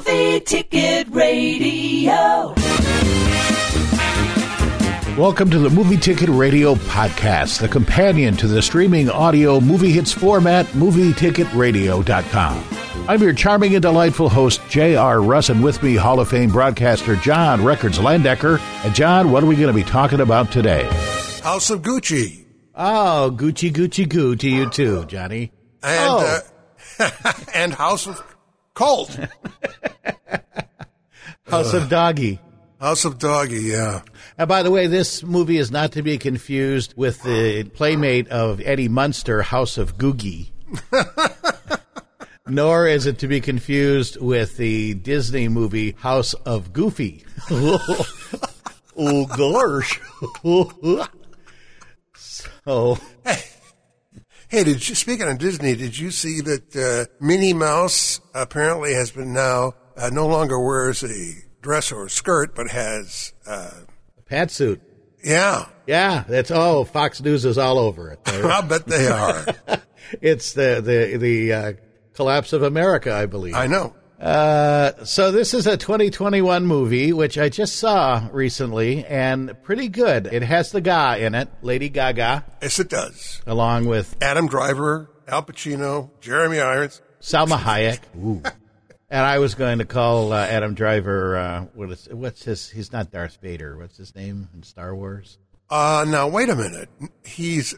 Movie Ticket Radio. Welcome to the Movie Ticket Radio podcast, the companion to the streaming audio movie hits format, movieticket.radio.com. I'm your charming and delightful host, J.R. Russ, and with me, Hall of Fame broadcaster John Records Landecker. And John, what are we going to be talking about today? House of Gucci. Oh, Gucci, Gucci, Goo to you too, Johnny. And, oh. uh, and House of Colt. House of Doggy. House of Doggy, yeah. And by the way, this movie is not to be confused with the playmate of Eddie Munster, House of Googie. Nor is it to be confused with the Disney movie House of Goofy. oh gosh. so Hey, did you, speaking of Disney, did you see that uh, Minnie Mouse apparently has been now uh, no longer wears a dress or a skirt, but has uh, pantsuit. Yeah, Yeah, that's oh, Fox News is all over it. I bet they are. it's the the the uh, collapse of America, I believe. I know. Uh, so this is a 2021 movie which I just saw recently, and pretty good. It has the guy in it, Lady Gaga, Yes, it does. along with Adam Driver, Al Pacino, Jeremy Irons. Salma Hayek. Ooh. And I was going to call uh, Adam Driver. Uh, what is what's his? He's not Darth Vader. What's his name in Star Wars? Uh, now wait a minute. He's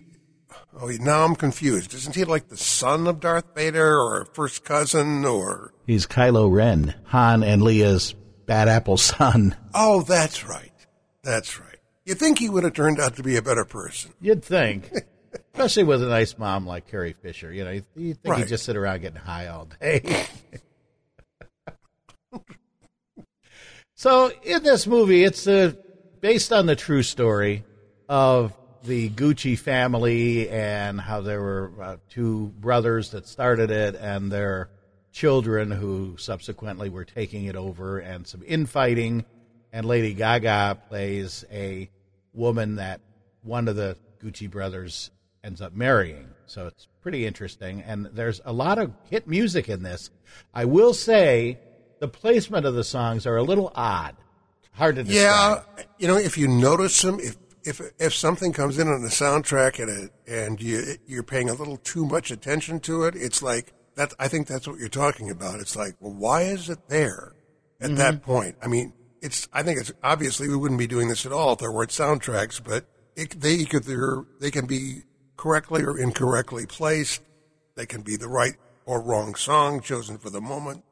oh now I'm confused. Isn't he like the son of Darth Vader or first cousin or? He's Kylo Ren, Han and Leia's bad apple son. Oh, that's right. That's right. You think he would have turned out to be a better person? You'd think, especially with a nice mom like Carrie Fisher. You know, you think he'd just sit around getting high all day. so, in this movie, it's uh, based on the true story of the Gucci family and how there were uh, two brothers that started it and their children who subsequently were taking it over and some infighting. And Lady Gaga plays a woman that one of the Gucci brothers ends up marrying. So it's pretty interesting. And there's a lot of hit music in this. I will say the placement of the songs are a little odd. Hard to describe. Yeah, you know, if you notice them, if if if something comes in on the soundtrack and it, and you you're paying a little too much attention to it, it's like that. I think that's what you're talking about. It's like, well, why is it there at mm-hmm. that point? I mean, it's. I think it's obviously we wouldn't be doing this at all if there weren't soundtracks, but it, they could they can be correctly or incorrectly placed. They can be the right or wrong song chosen for the moment.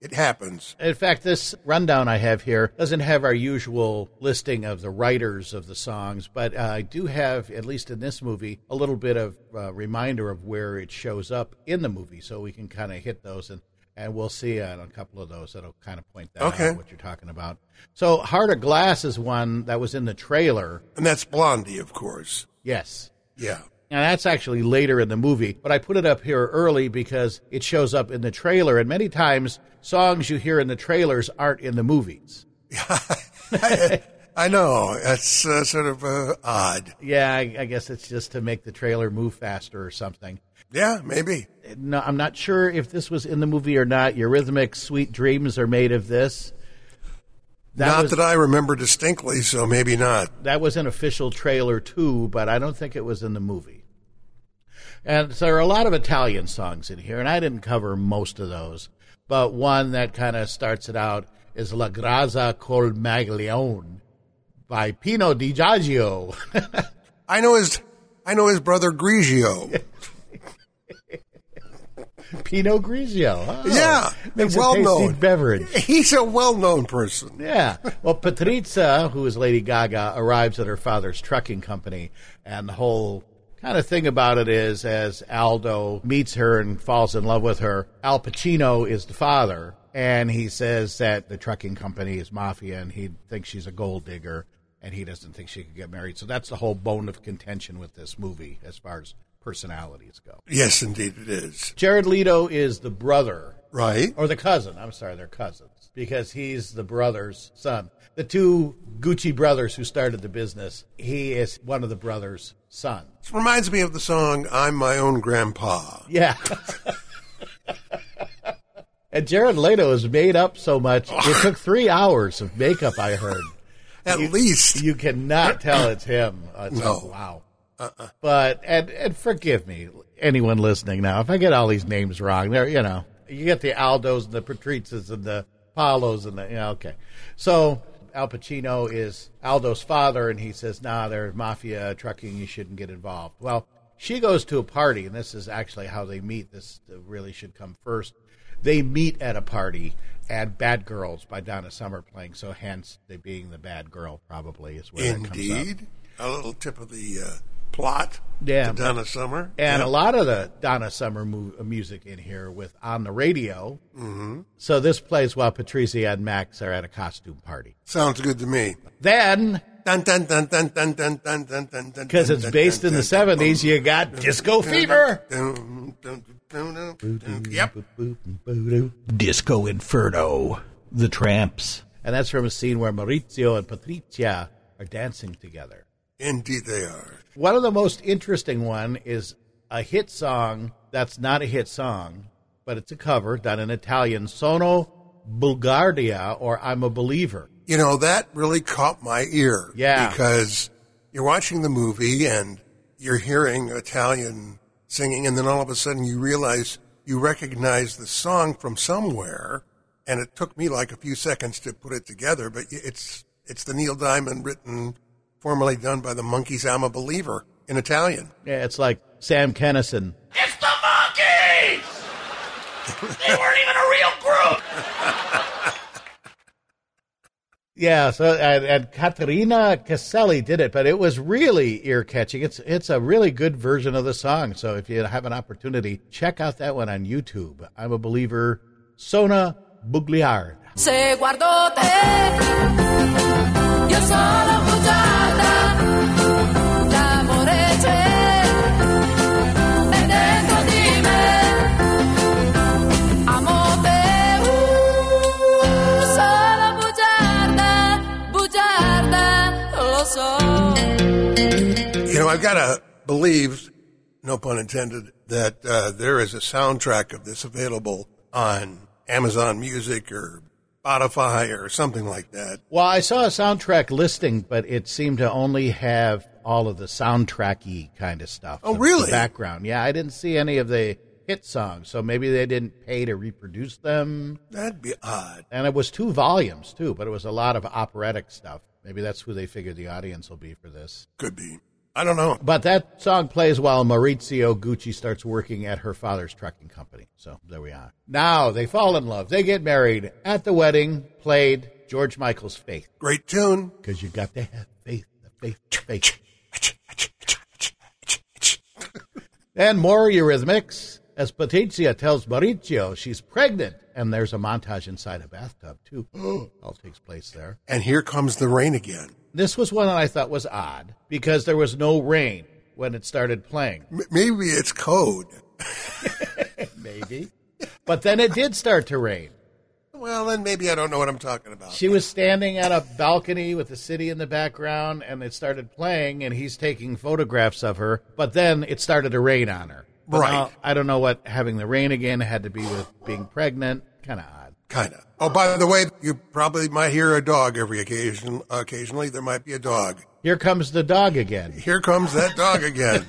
It happens. In fact, this rundown I have here doesn't have our usual listing of the writers of the songs, but uh, I do have, at least in this movie, a little bit of uh, reminder of where it shows up in the movie, so we can kind of hit those and. And we'll see on a couple of those that'll kind of point that Okay. out what you're talking about. So, Heart of Glass is one that was in the trailer. And that's Blondie, of course. Yes, Yeah. And that's actually later in the movie, but I put it up here early because it shows up in the trailer. And many times, songs you hear in the trailers aren't in the movies. I know. That's uh, sort of uh, odd. Yeah, I, I guess it's just to make the trailer move faster or something. Yeah, maybe. No, I'm not sure if this was in the movie or not. Eurythmic "Sweet Dreams" are made of this. That not was, that I remember distinctly, so maybe not. that was an official trailer too, but I don't think it was in the movie. And so there are a lot of Italian songs in here, and I didn't cover most of those. But one that kind of starts it out is La Grazia col Maglione by Pino Di Giorgio. I know his. I know his brother Grigio. Pinot Grigio. Oh, Yeah, makes well a tasty known. beverage. He's a well-known person. Yeah. Well, Patrizia, who is Lady Gaga, arrives at her father's trucking company, and the whole kind of thing about it is as Aldo meets her and falls in love with her, Al Pacino is the father, and he says that the trucking company is mafia, and he thinks she's a gold digger, and he doesn't think she could get married. So that's the whole bone of contention with this movie as far as personalities go. Yes, indeed, it is. Jared Leto is the brother Right. or the cousin. I'm sorry, they're cousins because he's the brother's son. The two Gucci brothers who started the business, he is one of the brothers' sons. This reminds me of the song "I'm My Own Grandpa." Yeah. And Jared Leto is made up so much. It took three hours of makeup, I heard. At least. You cannot tell it's him. Uh, It's No. like, wow. But, and, and forgive me, anyone listening now, if I get all these names wrong, there, you know, you get the Aldos and the Patrices and the Paolos and the, you know, okay. So Al Pacino is Aldo's father, and he says, nah, they're mafia trucking, you shouldn't get involved. Well, she goes to a party, and this is actually how they meet. This really should come first. They meet at a party, and Bad Girls by Donna Summer playing, so hence they being the bad girl probably is where. Indeed. A little tip of the uh, plot yeah. Donna Summer. And yeah. a lot of the Donna Summer mu- music in here with On the Radio. Mm-hmm. So this plays while Patrizia and Max are at a costume party. Sounds good to me. Then. Because it's based in the 70s, you got Disco Fever. Yep. Disco Inferno. The Trammps. And that's from a scene where Maurizio and Patrizia are dancing together. Indeed they are. One of the most interesting one is a hit song that's not a hit song, but it's a cover done in Italian, Sono Bugiarda or I'm a Believer. You know, that really caught my ear. Yeah. Because you're watching the movie and you're hearing Italian singing, and then all of a sudden you realize you recognize the song from somewhere. And it took me like a few seconds to put it together, but it's it's the Neil Diamond written, formerly done by the Monkees. I'm a Believer in Italian. Yeah, it's like Sam Kinison. It's the monkeys! they weren't even a real group! Yeah, so and, and Caterina Caselli did it, but it was really ear catching. It's it's a really good version of the song. So if you have an opportunity, check out that one on YouTube. I'm a believer. Sono Bugiarda. I've got to believe, no pun intended, that uh, there is a soundtrack of this available on Amazon Music or Spotify or something like that. Well, I saw a soundtrack listing, but it seemed to only have all of the soundtracky kind of stuff. Oh, really? The background. Yeah, I didn't see any of the hit songs, so maybe they didn't pay to reproduce them. That'd be odd. And it was two volumes too, but it was a lot of operatic stuff. Maybe that's who they figured the audience will be for this. Could be. I don't know. But that song plays while Maurizio Gucci starts working at her father's trucking company. So there we are. Now they fall in love. They get married. At the wedding, played George Michael's Faith. Great tune. Because you got to have faith, the faith, the faith. And more Eurythmics as Patricia tells Maurizio she's pregnant. And there's a montage inside a bathtub, too. All takes place there. And here comes the rain again. This was one that I thought was odd because there was no rain when it started playing. M- maybe it's code. Maybe. But then it did start to rain. Well, then maybe I don't know what I'm talking about. She was standing at a balcony with the city in the background, and it started playing, and he's taking photographs of her. But then it started to rain on her. But Right. now, I don't know what having the rain again had to be with being pregnant. Kind of odd. Kind of. Oh, by the way, you probably might hear a dog every occasion. Occasionally, there might be a dog. Here comes the dog again. Here comes that dog again.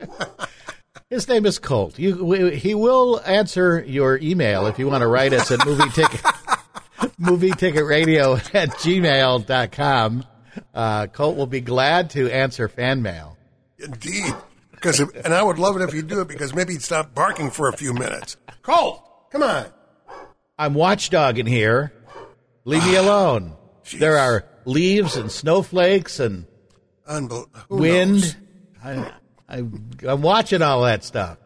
His name is Colt. You, we, he will answer your email if you want to write us at movie ticket movie ticket radio at gmail.com. Uh, Colt will be glad to answer fan mail. Indeed. Because, and I would love it if you do it because maybe he'd stop barking for a few minutes. Colt, come on. I'm watchdogging here. Leave me alone. Jeez. There are leaves and snowflakes and Unbel- wind. I, I, I'm watching all that stuff.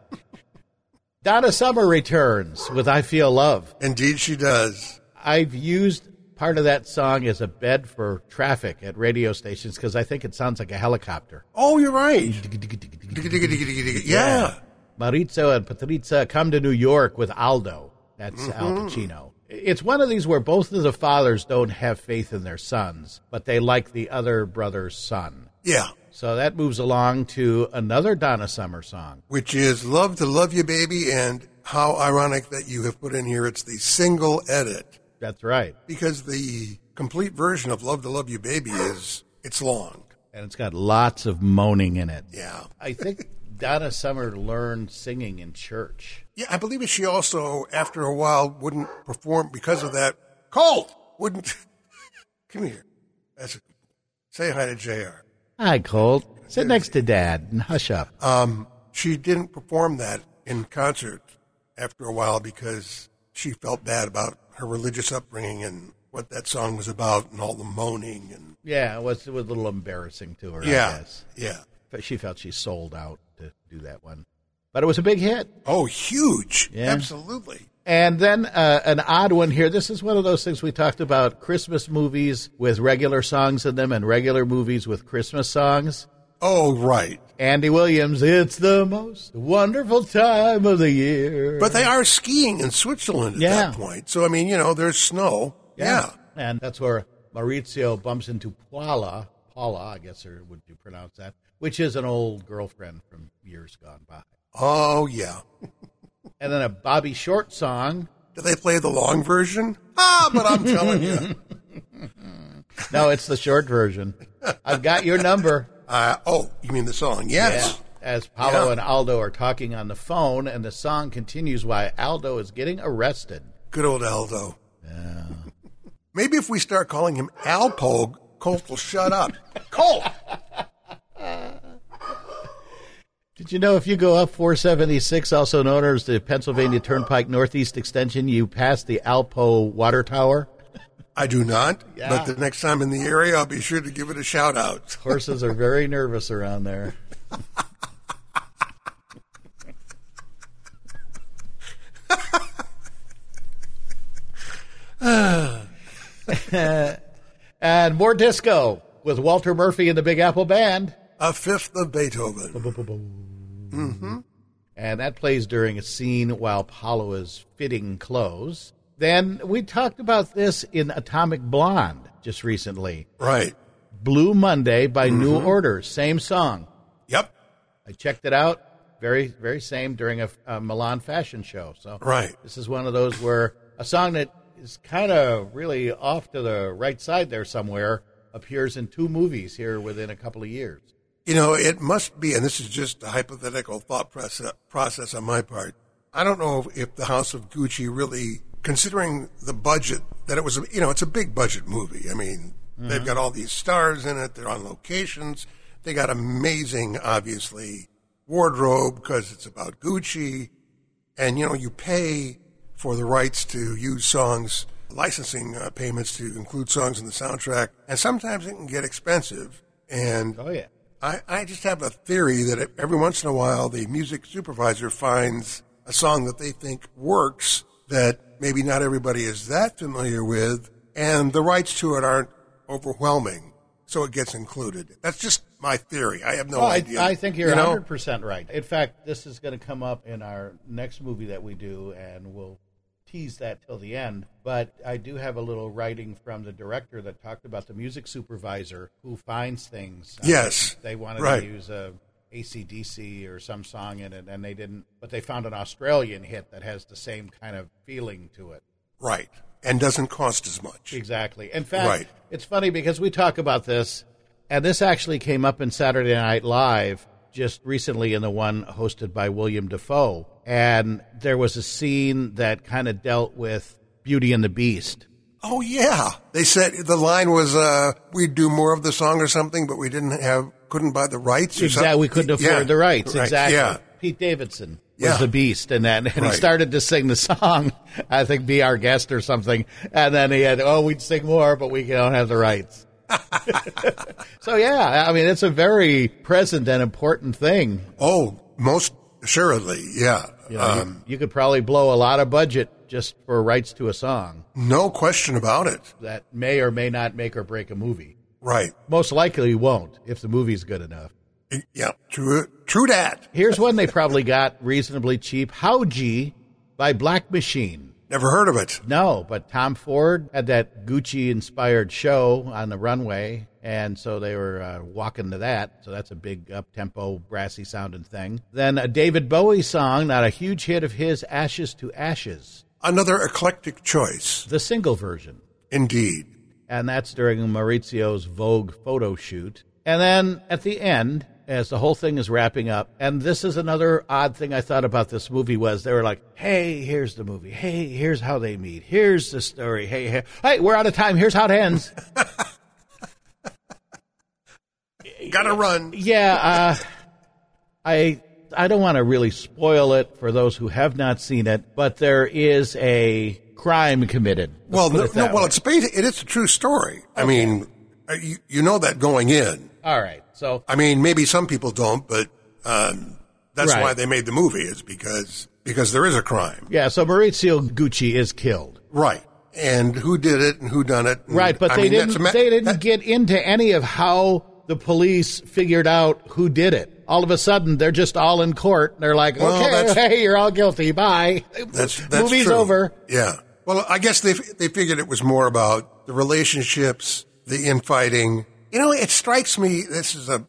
Donna Summer returns with I Feel Love. Indeed, she does. I've used part of that song as a bed for traffic at radio stations because I think it sounds like a helicopter. Oh, you're right. Yeah. Maurizio and Patrizia come to New York with Aldo. That's mm-hmm. Al Pacino. It's one of these where both of the fathers don't have faith in their sons, but they like the other brother's son. Yeah. So that moves along to another Donna Summer song. Which is Love to Love You, Baby, and how ironic that you have put in here it's the single edit That's right. because the complete version of Love to Love You Baby is it's long. And it's got lots of moaning in it. Yeah. I think Donna Summer learned singing in church. Yeah, I believe she also, after a while, wouldn't perform because of that. Colt wouldn't. Come here. That's a, say hi to Jr. Hi, Colt. Sit next to Dad and hush up. Um, she didn't perform that in concert after a while because she felt bad about her religious upbringing and what that song was about and all the moaning and yeah, it was, it was a little embarrassing to her, I yeah, guess. yeah. She felt she sold out to do that one. But it was a big hit. Oh, huge! Yeah. Absolutely. And then uh, an odd one here. This is one of those things we talked about Christmas movies with regular songs in them and regular movies with Christmas songs. Oh, right. Andy Williams, it's the most wonderful time of the year. But they are skiing in Switzerland at Yeah. that point. So I mean, you know, there's snow. Yeah. And that's where Maurizio bumps into Paula. Paula, I guess, or would you pronounce that? Which is an old girlfriend from years gone by. Oh, yeah. And then a Bobby Short song. Do they play the long version? Ah, but I'm telling you. No, it's the short version. I've got your number. Uh, oh, you mean the song? Yes. As Paolo Yeah. and Aldo are talking on the phone, and the song continues while Aldo is getting arrested. Good old Aldo. Maybe if we start calling him Alpo, Colt will shut up. Colt! Did you know if you go up 476, also known as the Pennsylvania Turnpike Northeast Extension, you pass the Alpo Water Tower? I do not, Yeah. but the next time in the area, I'll be sure to give it a shout out. Horses are very nervous around there. and more disco with Walter Murphy and the Big Apple Band. A fifth of Beethoven. Mm-hmm. And that plays during a scene while Paolo is fitting clothes. Then we talked about this in Atomic Blonde just recently. Right. Blue Monday by New mm-hmm. Order, same song. Yep. I checked it out. Very, very same during a, a Milan fashion show. So Right. this is one of those where a song that is kind of really off to the right side there somewhere appears in two movies here within a couple of years. You know, it must be, and this is just a hypothetical thought process, on my part. I don't know if, the House of Gucci really, considering the budget, that it was, a, you know, it's a big budget movie. I mean, they've got all these stars in it. They're on locations. They got amazing, obviously, wardrobe because it's about Gucci. And, you know, you pay for the rights to use songs, licensing uh, payments to include songs in the soundtrack. And sometimes it can get expensive. And Oh, yeah. I, I just have a theory that every once in a while the music supervisor finds a song that they think works that maybe not everybody is that familiar with, and the rights to it aren't overwhelming, so it gets included. That's just my theory. I have no Well, I, idea. I think you're You know? 100% right. In fact, this is going to come up in our next movie that we do, and we'll tease that till the end. But I do have a little writing from the director that talked about the music supervisor who finds things. Uh, Yes, They wanted right. to use a AC/DC or some song in it, and they didn't. But they found an Australian hit that has the same kind of feeling to it. Right. And doesn't cost as much. Exactly. In fact, Right. it's funny because we talk about this, and this actually came up in Saturday Night Live just recently in the one hosted by William Dafoe. And there was a scene that kind of dealt with Beauty and the Beast. Oh yeah. They said the line was uh we'd do more of the song or something, but we didn't have couldn't buy the rights or Exactly. something. We couldn't afford Yeah. the rights. Right. Exactly. Yeah. Pete Davidson was Yeah. the beast, and then and he started to sing the song. I think "Be Our Guest" or something, and then he had, "Oh, we'd sing more, but we don't have the rights." so yeah, I mean, it's a very present and important thing. Oh, most assuredly, yeah. You, know, you- um, you could probably blow a lot of budget just for rights to a song no question about it. that may or may not make or break a movie. Right. Most likely won't if the movie's good enough. Yeah. True. True that. Here's one they probably got reasonably cheap: How "Howji" by Black Machine. Never heard of it. No, but Tom Ford had that Gucci inspired show on the runway. And so they were uh, walking to that. So that's a big up tempo, brassy sounding thing. Then a David Bowie song, not a huge hit of his, Ashes to Ashes, Another eclectic choice, the single version. indeed. and that's during Maurizio's Vogue photo shoot. And then at the end, as the whole thing is wrapping up, and this is another odd thing I thought about this movie was they were like, "Hey, here's the movie. Hey, here's how they meet. Here's the story. Hey, hey, hey we're out of time. Here's how it ends." Gotta run. yeah, uh, I I don't want to really spoil it for those who have not seen it, but there is a crime committed. Well, no, no, well, way. it's basic, it is a true story. I mean, uh, you, you know that going in. all right. So I mean, maybe some people don't, but um, that's Right. why they made the movie is because because there is a crime, yeah, so Maurizio Gucci is killed. right? And who did it and who done it? and- Right, but I they mean, didn't. ma- they didn't that- get into any of how the police figured out who did it. All of a sudden, they're just all in court. They're like, Well, "Okay, that's- hey, you're all guilty. Bye." That's that's movie's true. over. Yeah. Well, I guess they they figured it was more about the relationships, the infighting. You know, it strikes me this is a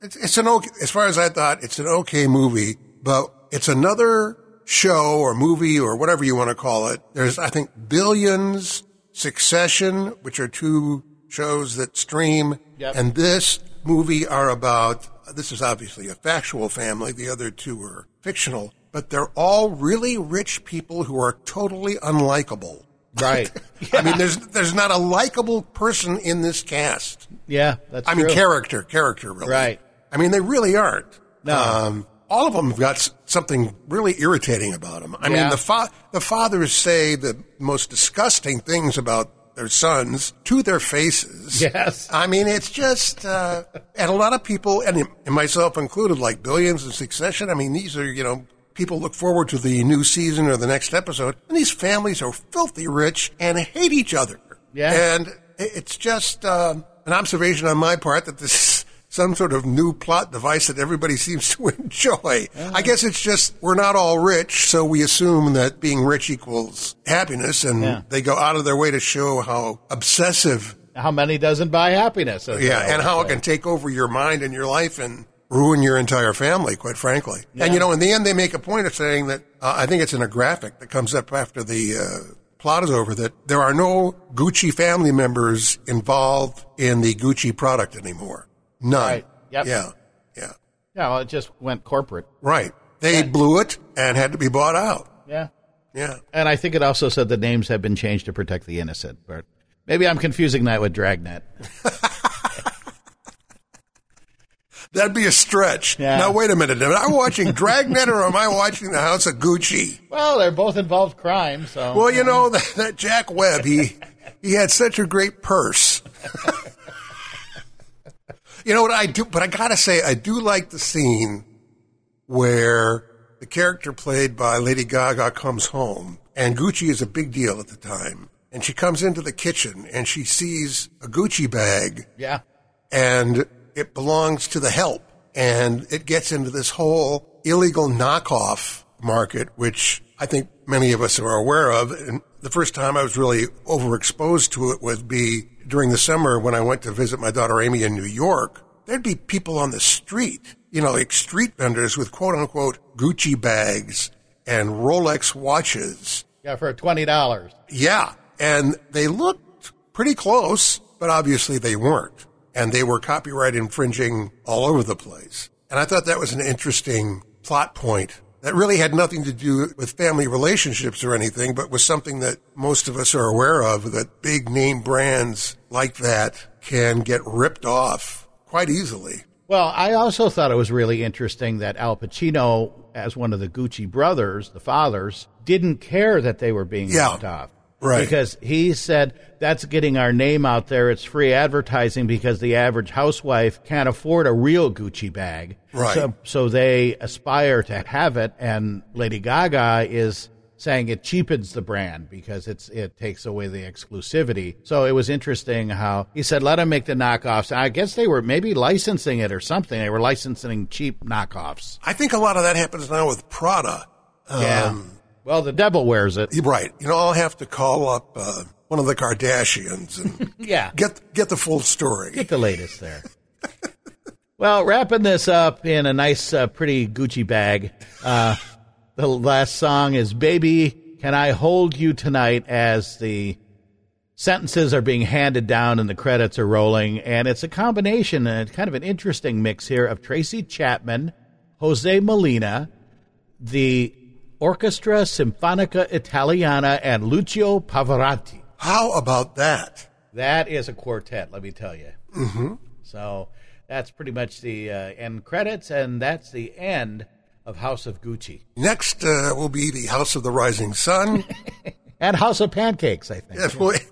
it's, it's an okay as far as I thought it's an okay movie, but it's another show or movie or whatever you want to call it. There's I think Billions, Succession, which are two shows that stream, Yep. and this movie are about. This is obviously a factual family. The other two are fictional, but they're all really rich people who are totally unlikable. Right. I mean, there's there's not a likable person in this cast. Yeah, that's I mean, character, character, really. Right. I mean, they really aren't. No. Um, all of them have got something really irritating about them. I Yeah. mean, the fa- the fathers say the most disgusting things about their sons to their faces. Yes. I mean, it's just, uh, and a lot of people, and, and myself included, like Billions and Succession. I mean, these are, you know, people look forward to the new season or the next episode, and these families are filthy rich and hate each other. Yeah. And it's just um, an observation on my part that this is some sort of new plot device that everybody seems to enjoy. I guess it's just we're not all rich, so we assume that being rich equals happiness, and Yeah. they go out of their way to show how obsessive, How many doesn't buy happiness? yeah, and how it can take over your mind and your life and ruin your entire family, quite frankly. And you know, in the end, they make a point of saying that uh, I think it's in a graphic that comes up after the uh, plot is over that there are no Gucci family members involved in the Gucci product anymore. None. Right. Yep. Yeah. Yeah. Yeah, well, it just went corporate. Right. They blew it and had to be bought out. Yeah. Yeah. And I think it also said the names have been changed to protect the innocent, but maybe I'm confusing that with Dragnet. That'd be a stretch. Yeah. Now, wait a minute. Am I watching Dragnet or am I watching The House of Gucci? Well, they're both involved crime, so. Well, you know that, that Jack Webb, he he had such a great purse. you know what I do? But I gotta say, I do like the scene where the character played by Lady Gaga comes home, and Gucci is a big deal at the time, and she comes into the kitchen and she sees a Gucci bag yeah. and it belongs to the help. And it gets into this whole illegal knockoff market, which I think many of us are aware of. And the first time I was really overexposed to it would be during the summer when I went to visit my daughter Amy in New York. There'd be people on the street, you know, like street vendors with quote unquote Gucci bags and Rolex watches. Yeah, for $20. Yeah. And they looked pretty close, but obviously they weren't. And they were copyright infringing all over the place. And I thought that was an interesting plot point that really had nothing to do with family relationships or anything, but was something that most of us are aware of that big name brands like that can get ripped off quite easily. Well, I also thought it was really interesting that Al Pacino, as one of the Gucci brothers, the fathers, didn't care that they were being Yeah. ripped off. Right. Because he said that's getting our name out there. It's free advertising because the average housewife can't afford a real Gucci bag. Right. So, so they aspire to have it. And Lady Gaga is saying it cheapens the brand because it's it takes away the exclusivity. So it was interesting how he said let them make the knockoffs. I guess they were maybe licensing it or something. They were licensing cheap knockoffs. I think a lot of that happens now with Prada. Yeah. Um, Well, the devil wears it. Right. You know, I'll have to call up uh, one of the Kardashians and Yeah. get get the full story. Get the latest there. well, wrapping this up in a nice, uh, pretty Gucci bag. Uh, the last song is "Baby, Can I Hold You Tonight?" As the sentences are being handed down and the credits are rolling, and it's a combination, uh, kind of an interesting mix here of Tracy Chapman, Jose Molina, the Orchestra Sinfonica Italiana, and Lucio Pavarotti. How about that? That is a quartet, let me tell you. Mm-hmm. So that's pretty much the uh, end credits, and that's the end of House of Gucci Next uh, will be the House of the Rising Sun, and House of Pancakes. I think. Yes, boy.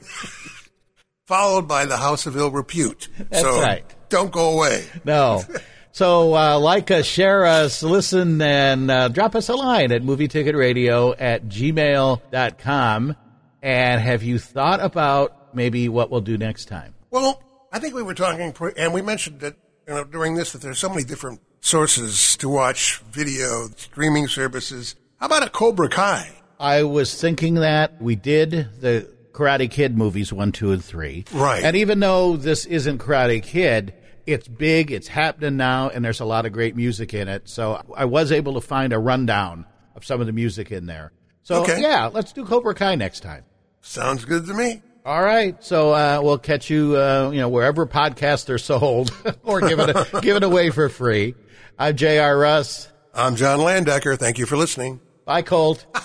followed by the House of Ill Repute. That's so right. don't go away. No. So uh, like us, share us, listen, and uh, drop us a line at movieticketradio at gmail.com. And have you thought about maybe what we'll do next time? Well, I think we were talking, pre- and we mentioned that you know during this that there's so many different sources to watch video, streaming services. How about a Cobra Kai? I was thinking that we did the Karate Kid movies one, two, and three. Right. And even though this isn't Karate Kid, it's big, it's happening now, and there's a lot of great music in it. So I was able to find a rundown of some of the music in there. So Okay. yeah, let's do Cobra Kai next time. Sounds good to me. All right, so uh, we'll catch you, uh, you know, wherever podcasts are sold or give it give it away for free. I'm J.R. Russ. I'm John Landecker. Thank you for listening. Bye, Colt.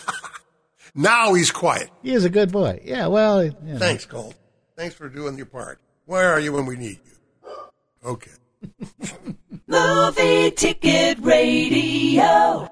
Now he's quiet. He is a good boy. Yeah, well, you know. Thanks, Colt. Thanks for doing your part. Where are you when we need you? Okay. Movie Ticket Radio.